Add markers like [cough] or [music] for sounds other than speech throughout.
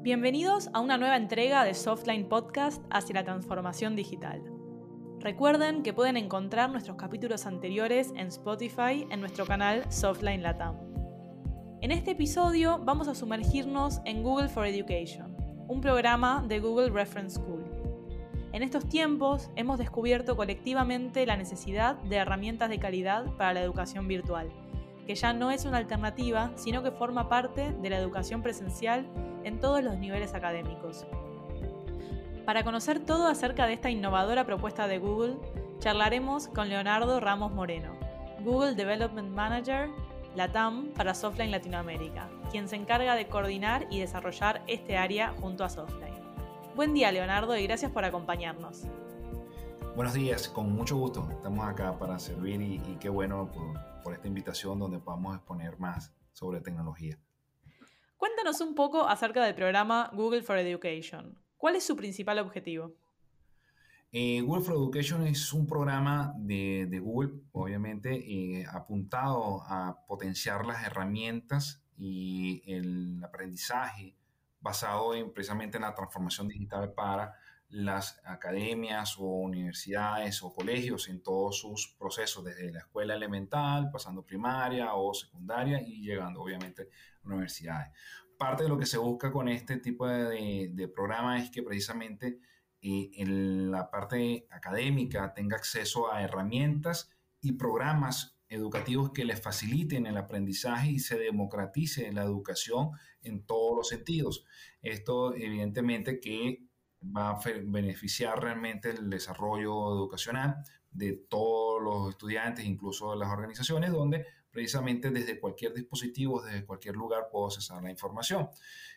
Bienvenidos a una nueva entrega de Softline Podcast hacia la transformación digital. Recuerden que pueden encontrar nuestros capítulos anteriores en Spotify en nuestro canal Softline Latam. En este episodio vamos a sumergirnos en Google for Education, un programa de Google Reference School. En estos tiempos hemos descubierto colectivamente la necesidad de herramientas de calidad para la educación virtual, que ya no es una alternativa, sino que forma parte de la educación presencial en todos los niveles académicos. Para conocer todo acerca de esta innovadora propuesta de Google, charlaremos con Leonardo Ramos Moreno, Google Development Manager LATAM para Softline Latinoamérica, quien se encarga de coordinar y desarrollar este área junto a Softline. Buen día, Leonardo, y gracias por acompañarnos. Buenos días, con mucho gusto. Estamos acá para servir y, qué bueno por, por esta invitación donde podamos exponer más sobre tecnología. Cuéntanos un poco acerca del programa Google for Education. ¿Cuál es su principal objetivo? Eh, Google for Education es un programa de, Google, obviamente, eh, apuntado a potenciar las herramientas y el aprendizaje basado en, precisamente en la transformación digital para las academias o universidades o colegios en todos sus procesos, desde la escuela elemental, pasando primaria o secundaria y llegando obviamente a universidades. Parte de lo que se busca con este tipo de, de programa es que precisamente eh, en la parte académica tenga acceso a herramientas y programas educativos que les faciliten el aprendizaje y se democratice la educación en todos los sentidos. Esto evidentemente que va a beneficiar realmente el desarrollo educacional de todos los estudiantes, incluso de las organizaciones, donde precisamente desde cualquier dispositivo, desde cualquier lugar puedo accesar la información.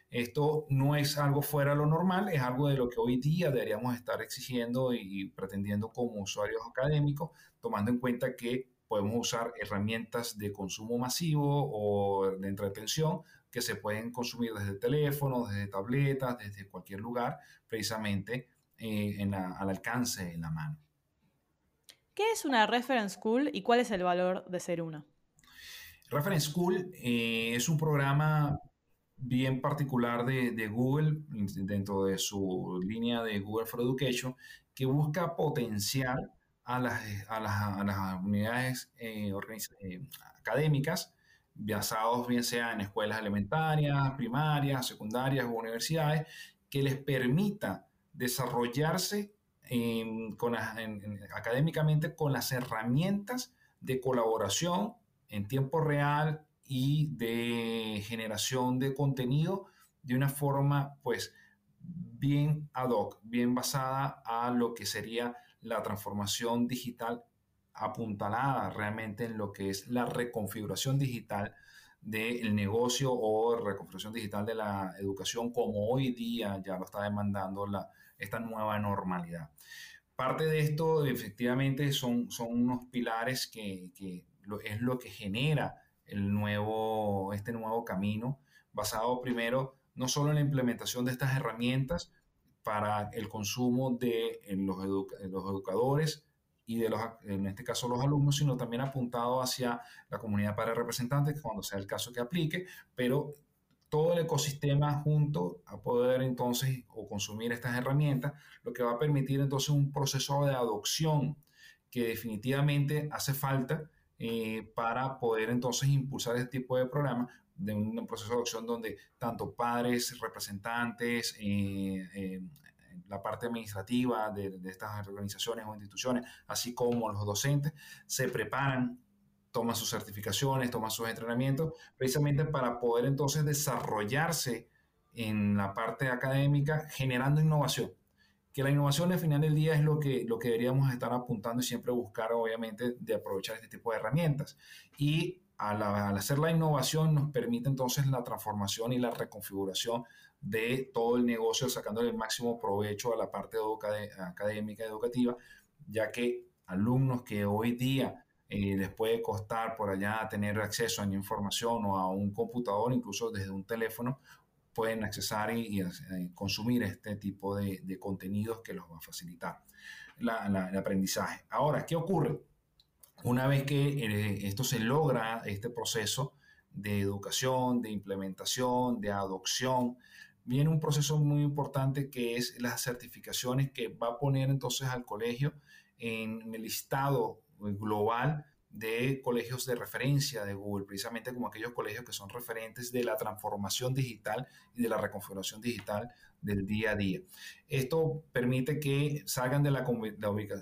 Esto no es algo fuera de lo normal, es algo de lo que hoy día deberíamos estar exigiendo y pretendiendo como usuarios académicos, tomando en cuenta que podemos usar herramientas de consumo masivo o de entretención que se pueden consumir desde teléfonos, desde tabletas, desde cualquier lugar, precisamente eh, al alcance en la mano. ¿Qué es una Reference School y cuál es el valor de ser una? Reference School eh, es un programa bien particular de, Google dentro de su línea de Google for Education que busca potenciar a las, a las, unidades eh, académicas basados bien sea en escuelas elementarias, primarias, secundarias o universidades, que les permita desarrollarse con, académicamente con las herramientas de colaboración en tiempo real y de generación de contenido de una forma pues bien ad hoc, bien basada a lo que sería la transformación digital apuntalada realmente en lo que es la reconfiguración digital del negocio o reconfiguración digital de la educación como hoy día ya lo está demandando esta nueva normalidad. Parte de esto efectivamente son, son unos pilares que, es lo que genera el nuevo, este nuevo camino basado primero no solo en la implementación de estas herramientas para el consumo de los educadores, y de los, en este caso los alumnos, sino también apuntado hacia la comunidad para representantes, cuando sea el caso que aplique, pero todo el ecosistema junto a poder entonces o consumir estas herramientas, lo que va a permitir entonces un proceso de adopción que definitivamente hace falta eh, para poder entonces impulsar este tipo de programas de un, proceso de adopción donde tanto padres, representantes, eh, eh, la parte administrativa de, estas organizaciones o instituciones, así como los docentes, se preparan, toman sus certificaciones, toman sus entrenamientos, precisamente para poder entonces desarrollarse en la parte académica generando innovación. Que la innovación al final del día es lo que, lo que deberíamos estar apuntando y siempre buscar, obviamente, de aprovechar este tipo de herramientas. Y al, al hacer la innovación nos permite entonces la transformación y la reconfiguración de todo el negocio, sacándole el máximo provecho a la parte académica, educativa, ya que alumnos que hoy día eh, les puede costar por allá tener acceso a información o a un computador, incluso desde un teléfono, pueden accesar y, eh, consumir este tipo de, contenidos que los va a facilitar el aprendizaje. Ahora, ¿qué ocurre? Una vez que eh, esto se logra, este proceso de educación, de implementación, de adopción, viene un proceso muy importante que es las certificaciones que va a poner entonces al colegio en el listado global de colegios de referencia de Google, precisamente como aquellos colegios que son referentes de la transformación digital y de la reconfiguración digital del día a día. Esto permite que salgan de la,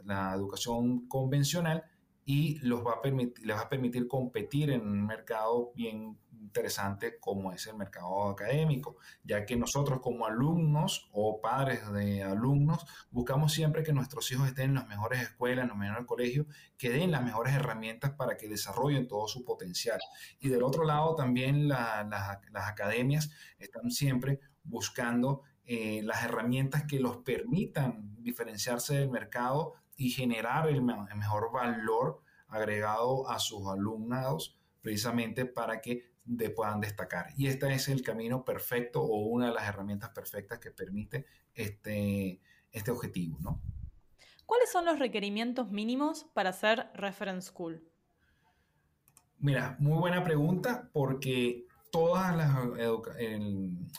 la educación convencional y los va a permitir, les va a permitir competir en un mercado bien interesante como es el mercado académico, ya que nosotros como alumnos o padres de alumnos buscamos siempre que nuestros hijos estén en las mejores escuelas, en los mejores colegios, que den las mejores herramientas para que desarrollen todo su potencial. Y del otro lado también las academias están siempre buscando eh, las herramientas que los permitan diferenciarse del mercado y generar el, mejor valor agregado a sus alumnados precisamente para que puedan destacar. Y este es el camino perfecto o una de las herramientas perfectas que permite este, este objetivo. ¿no? ¿Cuáles son los requerimientos mínimos para ser reference school? Mira, muy buena pregunta porque todas las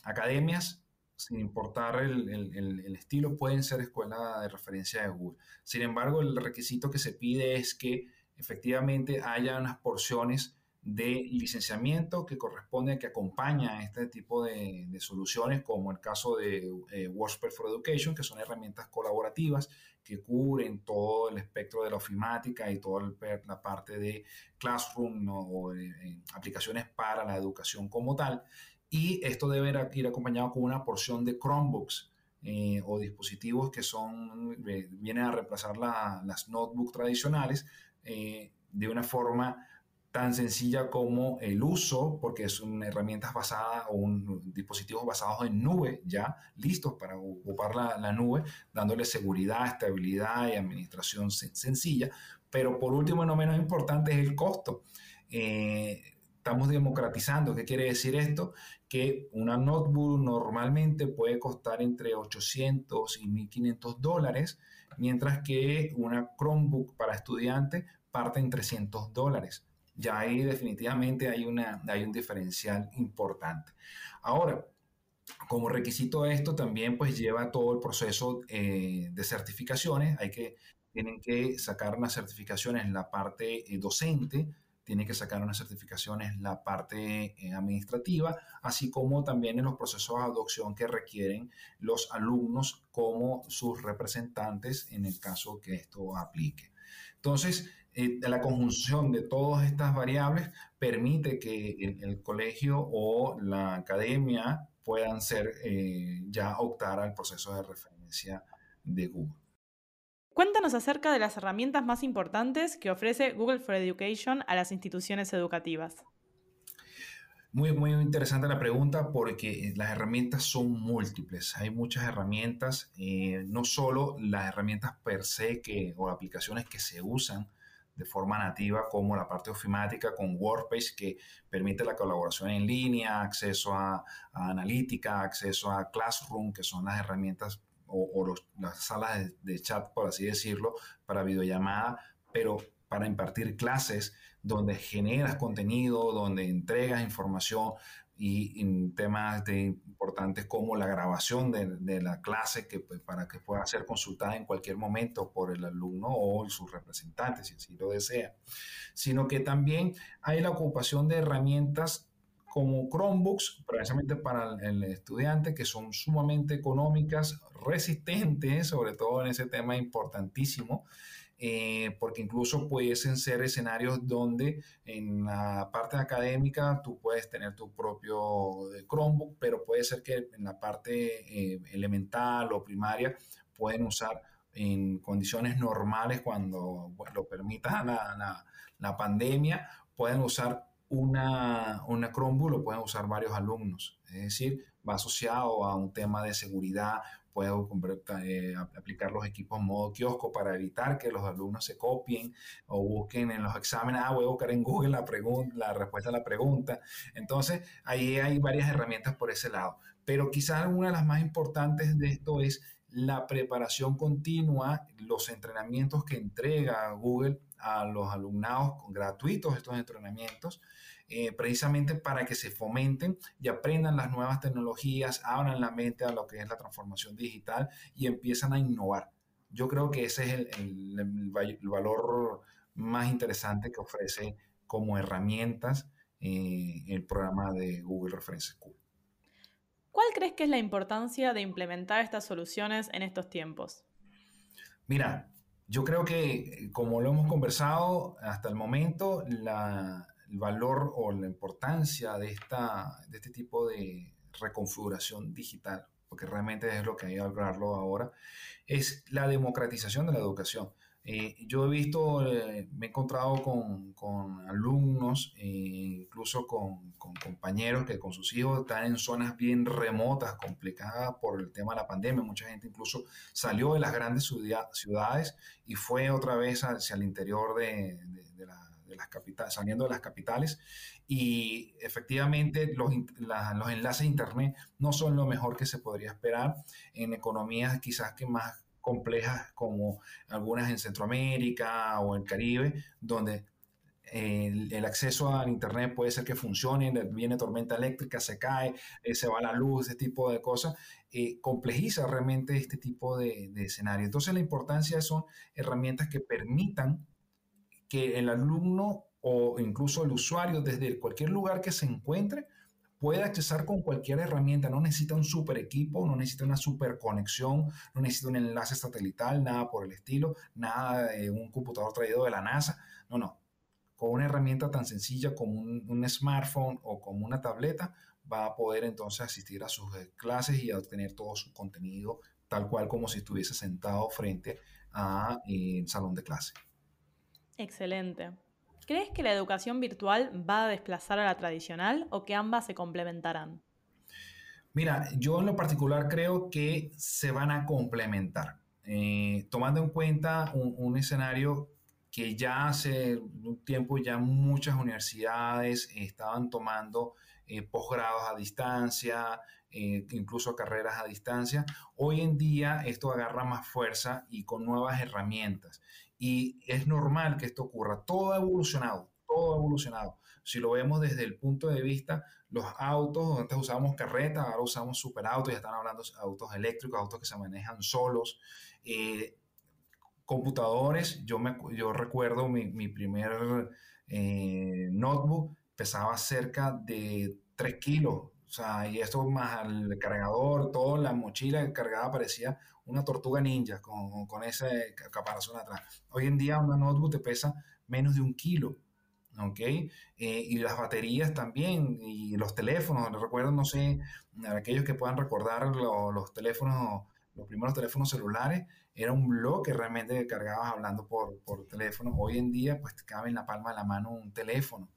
academias sin importar el, estilo, pueden ser escuela de referencia de Google. Sin embargo, el requisito que se pide es que efectivamente haya unas porciones de licenciamiento que corresponde, que acompaña a este tipo de, soluciones, como el caso de eh, WordPress for Education, que son herramientas colaborativas que cubren todo el espectro de la ofimática y toda la parte de Classroom o eh, aplicaciones para la educación como tal y esto debe ir acompañado con una porción de Chromebooks eh, o dispositivos que son, eh, vienen a reemplazar las notebooks tradicionales eh, de una forma tan sencilla como el uso, porque son herramientas basadas o un, dispositivos basados en nube ya listos para ocupar la, nube, dándole seguridad, estabilidad y administración sencilla. Pero por último, no menos importante, es el costo estamos democratizando. ¿Qué quiere decir esto? Que una notebook normalmente puede costar entre 800 y 1500 dólares, mientras que una Chromebook para estudiantes parte en 300 dólares. Ya ahí definitivamente hay, una, hay un diferencial importante. Ahora, como requisito de esto también pues lleva todo el proceso eh, de certificaciones. Hay que, tienen que sacar unas certificaciones en la parte eh, docente, tiene que sacar unas certificaciones la parte eh, administrativa, así como también en los procesos de adopción que requieren los alumnos como sus representantes en el caso que esto aplique. Entonces, eh, la conjunción de todas estas variables permite que el, colegio o la academia puedan ser eh, ya optar al proceso de referencia de Google. Cuéntanos acerca de las herramientas más importantes que ofrece Google for Education a las instituciones educativas. Muy, muy interesante la pregunta porque las herramientas son múltiples. Hay muchas herramientas, eh, no solo las herramientas per se que, o aplicaciones que se usan de forma nativa, como la parte ofimática con WordPress, que permite la colaboración en línea, acceso a, a analítica, acceso a Classroom, que son las herramientas o, las salas de, chat, por así decirlo, para videollamada, pero para impartir clases donde generas contenido, donde entregas información y temas de importantes como la grabación de, la clase que, pues, para que pueda ser consultada en cualquier momento por el alumno o sus representantes, si así lo desea, sino que también hay la ocupación de herramientas como Chromebooks, precisamente para el estudiante, que son sumamente económicas, resistentes, sobre todo en ese tema importantísimo, eh, porque incluso pueden ser escenarios donde en la parte académica tú puedes tener tu propio eh, Chromebook, pero puede ser que en la parte eh, elemental o primaria pueden usar en condiciones normales cuando lo permita la, la pandemia, pueden usar una, una Chromebook lo pueden usar varios alumnos, es decir, va asociado a un tema de seguridad, puedo eh, aplicar los equipos modo kiosco para evitar que los alumnos se copien o busquen en los exámenes, ah, voy a buscar en Google la, la respuesta a la pregunta. Entonces, ahí hay varias herramientas por ese lado. Pero quizás una de las más importantes de esto es la preparación continua, los entrenamientos que entrega Google a los alumnados gratuitos estos entrenamientos, eh, precisamente para que se fomenten y aprendan las nuevas tecnologías, abran la mente a lo que es la transformación digital y empiezan a innovar. Yo creo que ese es el, el, valor más interesante que ofrece como herramientas eh, el programa de Google Reference School. ¿Cuál crees que es la importancia de implementar estas soluciones en estos tiempos? Mira, yo creo que como lo hemos conversado hasta el momento, la, el valor o la importancia de, esta, de este tipo de reconfiguración digital, porque realmente es lo que hay que hablarlo ahora, es la democratización de la educación. Eh, yo he visto, eh, me he encontrado con, con alumnos, eh, incluso con, con, compañeros que con sus hijos están en zonas bien remotas, complicadas por el tema de la pandemia. Mucha gente incluso salió de las grandes ciudades y fue otra vez hacia el interior de, de, las capitales, saliendo de las capitales. Y efectivamente los, los enlaces a Internet no son lo mejor que se podría esperar en economías quizás que más complejas como algunas en Centroamérica o en Caribe, donde el, acceso al Internet puede ser que funcione, viene tormenta eléctrica, se cae, eh, se va la luz, ese tipo de cosas, eh, complejiza realmente este tipo de, de escenario. Entonces la importancia son herramientas que permitan que el alumno o incluso el usuario desde cualquier lugar que se encuentre puede accesar con cualquier herramienta, no necesita un super equipo, no necesita una super conexión, no necesita un enlace satelital, nada por el estilo, nada de un computador traído de la NASA, no, no. Con una herramienta tan sencilla como un, smartphone o como una tableta, va a poder entonces asistir a sus eh, clases y a obtener todo su contenido tal cual como si estuviese sentado frente a eh, salón de clase. Excelente. ¿Crees que la educación virtual va a desplazar a la tradicional o que ambas se complementarán? Mira, yo en lo particular creo que se van a complementar, eh, tomando en cuenta un, escenario que ya hace un tiempo ya muchas universidades estaban tomando eh, posgrados a distancia, eh, incluso carreras a distancia. Hoy en día esto agarra más fuerza y con nuevas herramientas y es normal que esto ocurra. Todo ha evolucionado, todo ha evolucionado. Si lo vemos desde el punto de vista, los autos, antes usábamos carretas, ahora usamos superautos, ya están hablando de autos eléctricos, autos que se manejan solos. Eh, computadores, yo, me, yo recuerdo mi, mi primer eh, notebook pesaba cerca de 3 kilos, o sea, y esto más el cargador, toda la mochila cargada parecía una tortuga ninja con, con ese caparazón atrás. Hoy en día una notebook te pesa menos de un kilo. ¿ok? Eh, y las baterías también, y los teléfonos, recuerdo, no sé, aquellos que puedan recordar los teléfonos, los primeros teléfonos celulares, era un blog que realmente cargabas hablando por, por teléfono. Hoy en día, pues te cabe en la palma de la mano un teléfono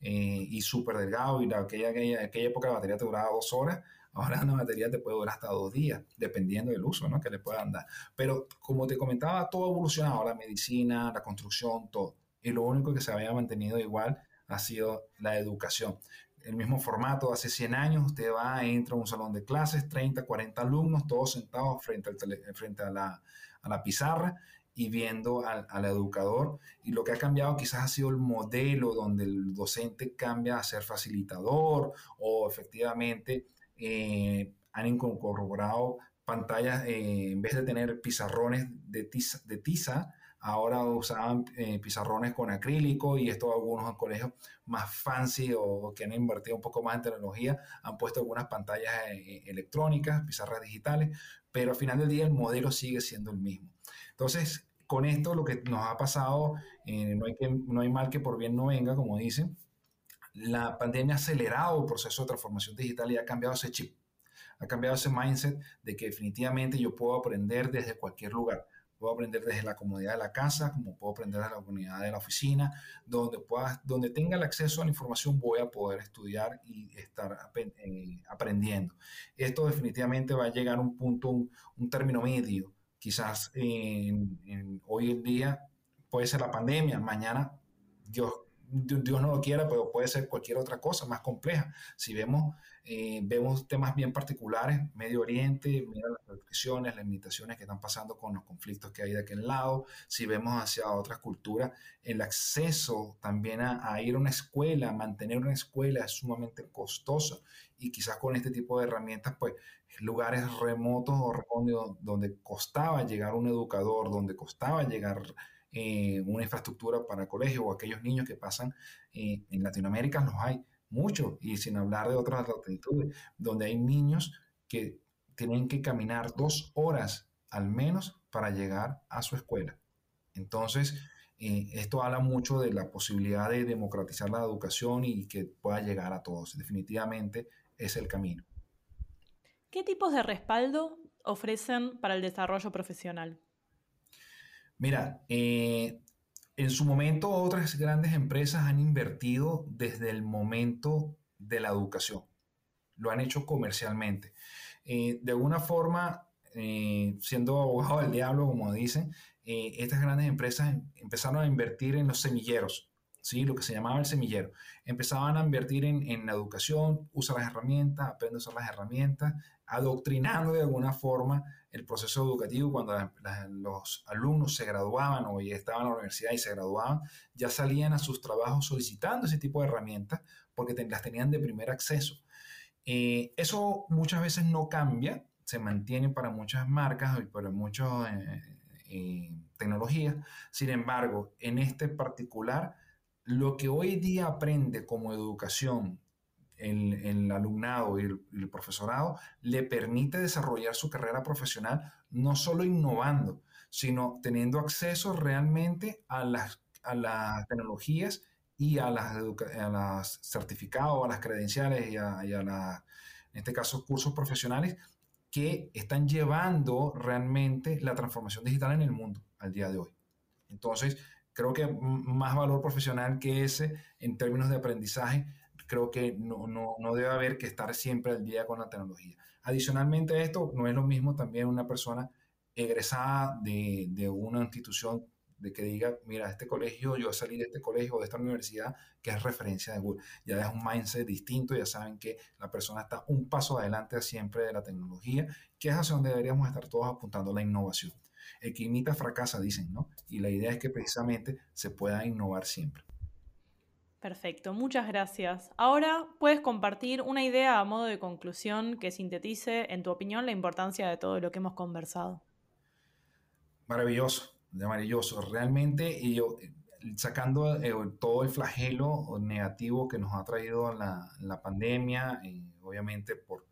eh, y súper delgado, y la, aquella, aquella, aquella época la batería te duraba dos horas, [laughs] Ahora una batería te puede durar hasta dos días, dependiendo del uso ¿no? que le puedan dar. Pero como te comentaba, todo ha evolucionado, la medicina, la construcción, todo. Y lo único que se había mantenido igual ha sido la educación. El mismo formato, hace 100 años, usted va, entra a un salón de clases, 30, 40 alumnos, todos sentados frente, al frente a, la, a la pizarra y viendo al, al, educador. Y lo que ha cambiado quizás ha sido el modelo donde el docente cambia a ser facilitador o efectivamente eh, han incorporado pantallas, eh, en vez de tener pizarrones de tiza, de tiza ahora usaban eh, pizarrones con acrílico y esto algunos colegios más fancy o que han invertido un poco más en tecnología han puesto algunas pantallas electrónicas, pizarras digitales, pero al final del día el modelo sigue siendo el mismo. Entonces, con esto lo que nos ha pasado, no, hay que, no hay mal que por bien no venga, como dicen, la pandemia ha acelerado el proceso de transformación digital y ha cambiado ese chip, ha cambiado ese mindset de que definitivamente yo puedo aprender desde cualquier lugar. Puedo aprender desde la comodidad de la casa, como puedo aprender desde la comunidad de la oficina, donde, pueda, donde tenga el acceso a la información voy a poder estudiar y estar eh, aprendiendo. Esto definitivamente va a llegar a un punto, un, término medio. Quizás hoy en día puede ser la pandemia, mañana Dios Dios no lo quiera, pero puede ser cualquier otra cosa más compleja. Si vemos, eh, vemos temas bien particulares, Medio Oriente, mira las restricciones, las limitaciones que están pasando con los conflictos que hay de aquel lado. Si vemos hacia otras culturas, el acceso también a, ir a una escuela, mantener una escuela es sumamente costoso. Y quizás con este tipo de herramientas, pues lugares remotos o donde costaba llegar un educador, donde costaba llegar eh, una infraestructura para el colegio o aquellos niños que pasan eh, en Latinoamérica los hay muchos y sin hablar de otras latitudes donde hay niños que tienen que caminar dos horas al menos para llegar a su escuela. Entonces, eh, esto habla mucho de la posibilidad de democratizar la educación y que pueda llegar a todos. Definitivamente es el camino. ¿Qué tipos de respaldo ofrecen para el desarrollo profesional? Mira, eh, en su momento otras grandes empresas han invertido desde el momento de la educación. Lo han hecho comercialmente. Eh, de alguna forma, eh, siendo abogado del diablo, como dicen, estas grandes empresas empezaron a invertir en los semilleros, ¿sí? lo que se llamaba el semillero. Empezaban a invertir en, en la educación, usa las herramientas, aprende a usar las herramientas, adoctrinando de alguna forma el proceso educativo cuando los alumnos se graduaban o ya estaban en la universidad y se graduaban, ya salían a sus trabajos solicitando ese tipo de herramientas porque las tenían de primer acceso. Eh, eso muchas veces no cambia, se mantiene para muchas marcas y para muchas eh, eh, tecnologías. Sin embargo, en este particular, lo que hoy día aprende como educación el, alumnado y el, profesorado le permite desarrollar su carrera profesional no solo innovando, sino teniendo acceso realmente a las, a las tecnologías y a las, a certificados, a las credenciales y a, en este caso, cursos profesionales que están llevando realmente la transformación digital en el mundo al día de hoy. Entonces, creo que más valor profesional que ese en términos de aprendizaje creo que no, no, no, debe haber que estar siempre al día con la tecnología. Adicionalmente a esto, no es lo mismo también una persona egresada de, de una institución de que diga, mira, este colegio, yo salí de este colegio o de esta universidad que es referencia de Google. Ya es un mindset distinto, ya saben que la persona está un paso adelante siempre de la tecnología, que es hacia donde deberíamos estar todos apuntando la innovación. El que imita fracasa, dicen, ¿no? Y la idea es que precisamente se pueda innovar siempre. Perfecto, muchas gracias. Ahora puedes compartir una idea a modo de conclusión que sintetice, en tu opinión, la importancia de todo lo que hemos conversado. Maravilloso, maravilloso. Realmente, y yo, sacando eh, todo el flagelo negativo que nos ha traído la, pandemia, y obviamente por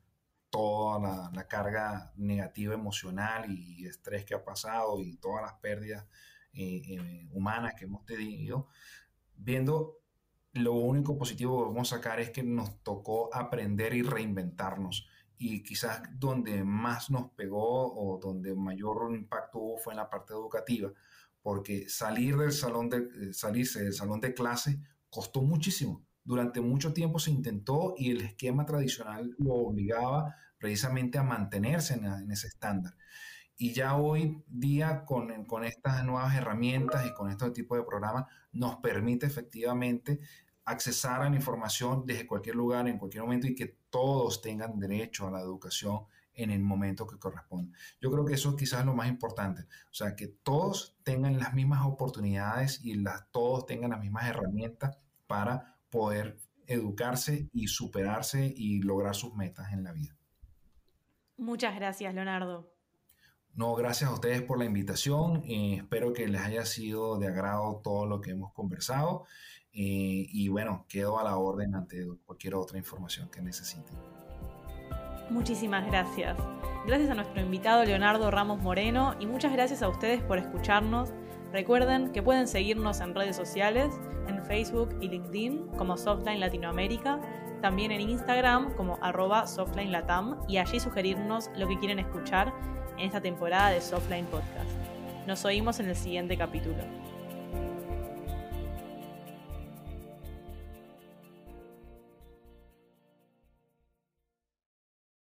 toda la, la, carga negativa emocional y estrés que ha pasado y todas las pérdidas eh, eh, humanas que hemos tenido, viendo lo único positivo que a sacar es que nos tocó aprender y reinventarnos. Y quizás donde más nos pegó o donde mayor impacto hubo fue en la parte educativa, porque salir del salón de, eh, salirse del salón de clase costó muchísimo. Durante mucho tiempo se intentó y el esquema tradicional lo obligaba precisamente a mantenerse en, ese estándar. Y ya hoy día con, con, estas nuevas herramientas y con este tipo de programas nos permite efectivamente accesar a la información desde cualquier lugar, en cualquier momento y que todos tengan derecho a la educación en el momento que corresponde. Yo creo que eso quizás es lo más importante, o sea, que todos tengan las mismas oportunidades y todos tengan las mismas herramientas para poder educarse y superarse y lograr sus metas en la vida. Muchas gracias, Leonardo. No, gracias a ustedes por la invitación. Eh, espero que les haya sido de agrado todo lo que hemos conversado. Eh, y bueno, quedo a la orden ante cualquier otra información que necesiten. Muchísimas gracias. Gracias a nuestro invitado Leonardo Ramos Moreno y muchas gracias a ustedes por escucharnos. Recuerden que pueden seguirnos en redes sociales, en Facebook y LinkedIn como Softline Latinoamérica, también en Instagram como arroba Softline Latam y allí sugerirnos lo que quieren escuchar en esta temporada de Softline Podcast. Nos oímos en el siguiente capítulo.